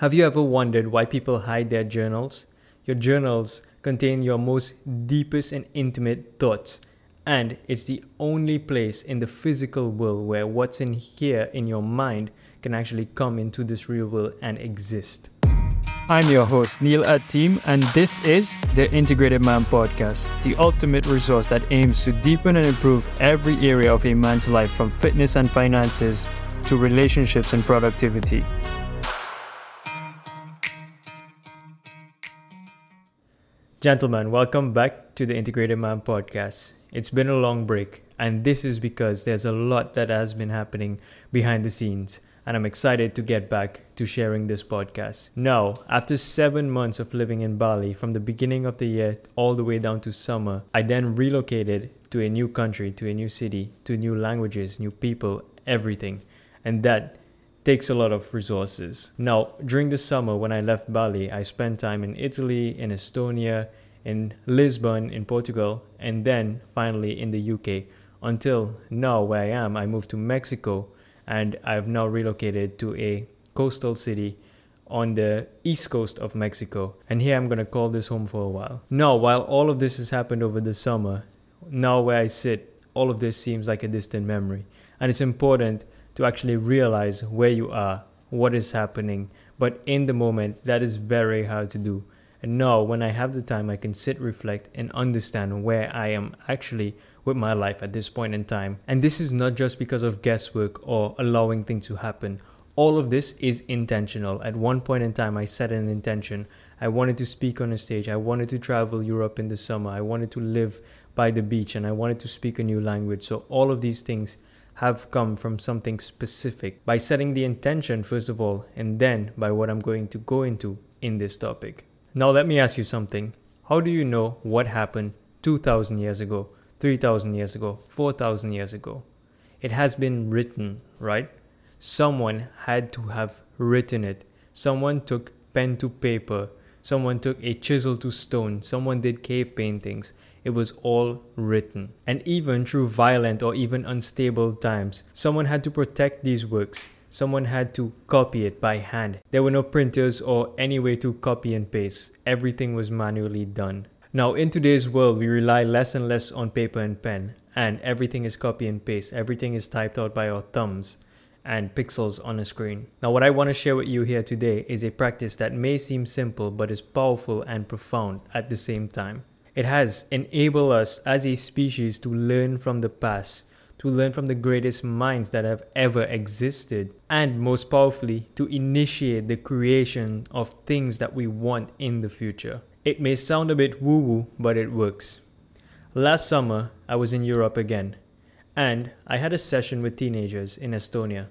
Have you ever wondered why people hide their journals? Your journals contain your most deepest and intimate thoughts, and it's the only place in the physical world where what's in here in your mind can actually come into this real world and exist. I'm your host, Neil Ateem, and this is the Integrated Man Podcast, the ultimate resource that aims to deepen and improve every area of a man's life from fitness and finances to relationships and productivity. Gentlemen, welcome back to the Integrated Man podcast. It's been a long break, and this is because there's a lot that has been happening behind the scenes, and I'm excited to get back to sharing this podcast. Now, after seven months of living in Bali, from the beginning of the year all the way down to summer, I then relocated to a new country, to a new city, to new languages, new people, everything. And that takes a lot of resources. Now, during the summer when I left Bali, I spent time in Italy, in Estonia, in Lisbon, in Portugal, and then finally in the UK. Until now, where I am, I moved to Mexico and I've now relocated to a coastal city on the east coast of Mexico. And here I'm going to call this home for a while. Now, while all of this has happened over the summer, now where I sit, all of this seems like a distant memory. And it's important to actually realize where you are, what is happening. But in the moment, that is very hard to do. And now, when I have the time, I can sit, reflect, and understand where I am actually with my life at this point in time. And this is not just because of guesswork or allowing things to happen. All of this is intentional. At one point in time, I set an intention. I wanted to speak on a stage. I wanted to travel Europe in the summer. I wanted to live by the beach and I wanted to speak a new language. So, all of these things have come from something specific by setting the intention, first of all, and then by what I'm going to go into in this topic. Now, let me ask you something. How do you know what happened 2,000 years ago, 3,000 years ago, 4,000 years ago? It has been written, right? Someone had to have written it. Someone took pen to paper. Someone took a chisel to stone. Someone did cave paintings. It was all written. And even through violent or even unstable times, someone had to protect these works. Someone had to copy it by hand. There were no printers or any way to copy and paste. Everything was manually done. Now, in today's world, we rely less and less on paper and pen, and everything is copy and paste. Everything is typed out by our thumbs and pixels on a screen. Now, what I want to share with you here today is a practice that may seem simple but is powerful and profound at the same time. It has enabled us as a species to learn from the past, to learn from the greatest minds that have ever existed, and most powerfully, to initiate the creation of things that we want in the future. It may sound a bit woo woo, but it works. Last summer, I was in Europe again, and I had a session with teenagers in Estonia.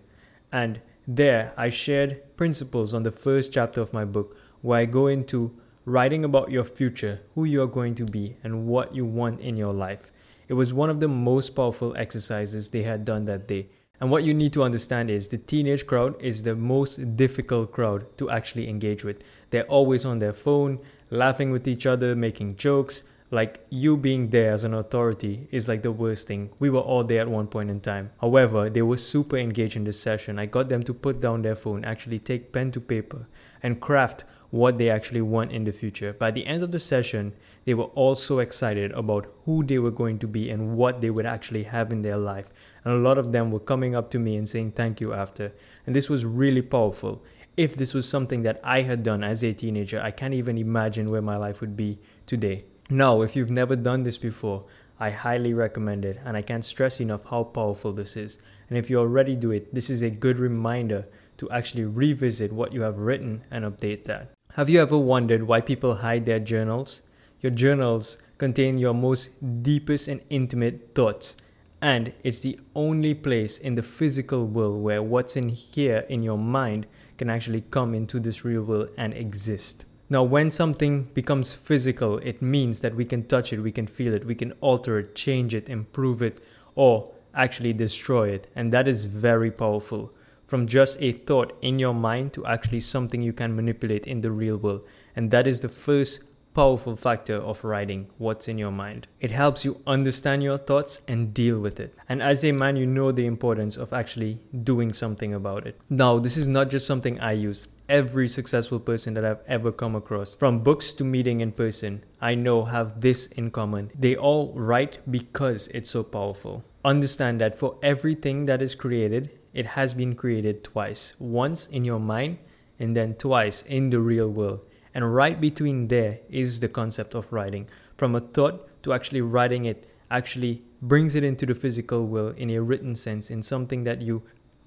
And there, I shared principles on the first chapter of my book, where I go into writing about your future, who you are going to be, and what you want in your life. It was one of the most powerful exercises they had done that day. And what you need to understand is the teenage crowd is the most difficult crowd to actually engage with. They're always on their phone, laughing with each other, making jokes. Like you being there as an authority is like the worst thing. We were all there at one point in time. However, they were super engaged in this session. I got them to put down their phone, actually take pen to paper, and craft what they actually want in the future. By the end of the session, they were all so excited about who they were going to be and what they would actually have in their life. And a lot of them were coming up to me and saying thank you after. And this was really powerful. If this was something that I had done as a teenager, I can't even imagine where my life would be today. Now, if you've never done this before, I highly recommend it, and I can't stress enough how powerful this is. And if you already do it, this is a good reminder to actually revisit what you have written and update that. Have you ever wondered why people hide their journals? Your journals contain your most deepest and intimate thoughts, and it's the only place in the physical world where what's in here in your mind can actually come into this real world and exist. Now, when something becomes physical, it means that we can touch it, we can feel it, we can alter it, change it, improve it, or actually destroy it, and that is very powerful from just a thought in your mind to actually something you can manipulate in the real world. And that is the first powerful factor of writing what's in your mind. It helps you understand your thoughts and deal with it. And as a man, you know the importance of actually doing something about it. Now, this is not just something I use. every successful person that I've ever come across, from books to meeting in person, I know have this in common. They all write because it's so powerful. Understand that for everything that is created, it has been created twice once in your mind and then twice in the real world. And right between there is the concept of writing. From a thought to actually writing it actually brings it into the physical world in a written sense, in something that you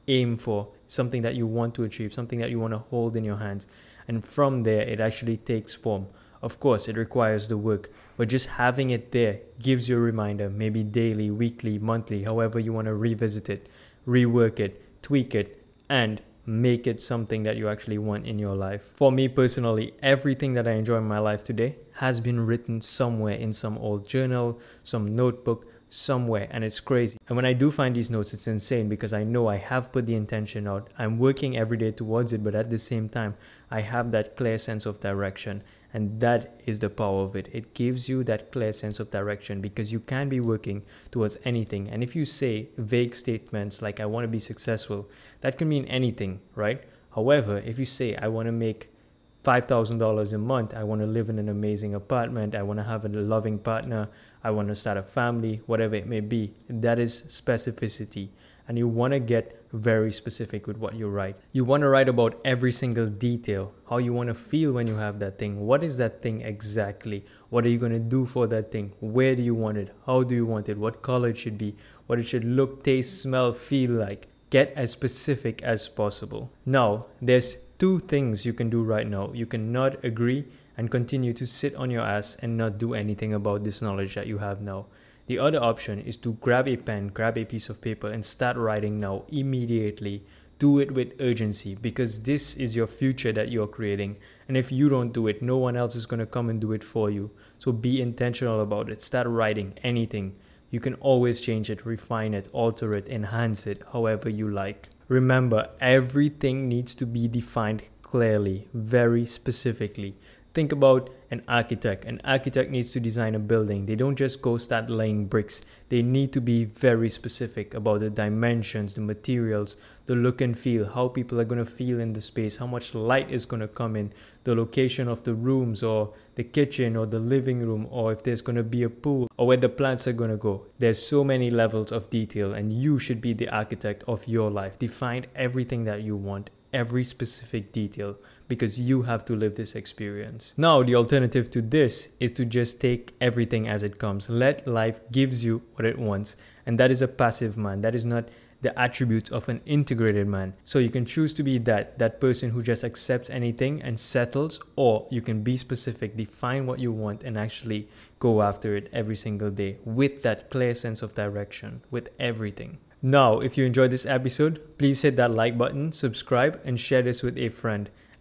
aim for, something that you want to achieve, something that you want to hold in your hands. And from there, it actually takes form. Of course, it requires the work, but just having it there gives you a reminder, maybe daily, weekly, monthly, however you want to revisit it, rework it, tweak it, and make it something that you actually want in your life. For me personally, everything that I enjoy in my life today has been written somewhere in some old journal, some notebook, somewhere and it's crazy. And when I do find these notes, it's insane because I know I have put the intention out. I'm working every day towards it, but at the same time, I have that clear sense of direction. And that is the power of it. It gives you that clear sense of direction because you can be working towards anything. And if you say vague statements like, I want to be successful, that can mean anything, right? However, if you say, I want to make $5,000 a month. I want to live in an amazing apartment. I want to have a loving partner. I want to start a family, whatever it may be. That is specificity. And you want to get very specific with what you write. You want to write about every single detail, how you want to feel when you have that thing. What is that thing exactly? What are you going to do for that thing? Where do you want it? How do you want it? What color it should be? What it should look, taste, smell, feel like. Get as specific as possible. Now, there's two things you can do right now. You cannot agree and continue to sit on your ass and not do anything about this knowledge that you have now. The other option is to grab a pen, grab a piece of paper, and start writing now immediately. Do it with urgency because this is your future that you're creating. And if you don't do it, no one else is going to come and do it for you. So be intentional about it. Start writing anything. You can always change it, refine it, alter it, enhance it however you like. Remember, everything needs to be defined clearly, very specifically. Think about an architect. An architect needs to design a building. They don't just go start laying bricks. They need to be very specific about the dimensions, the materials, the look and feel, how people are going to feel in the space, how much light is going to come in, the location of the rooms or the kitchen or the living room, or if there's going to be a pool or where the plants are going to go. There's so many levels of detail, and you should be the architect of your life. Define everything that you want, every specific detail because you have to live this experience. Now, the alternative to this is to just take everything as it comes. Let life gives you what it wants, and that is a passive man. That is not the attributes of an integrated man. So you can choose to be that that person who just accepts anything and settles or you can be specific, define what you want and actually go after it every single day with that clear sense of direction with everything. Now, if you enjoyed this episode, please hit that like button, subscribe and share this with a friend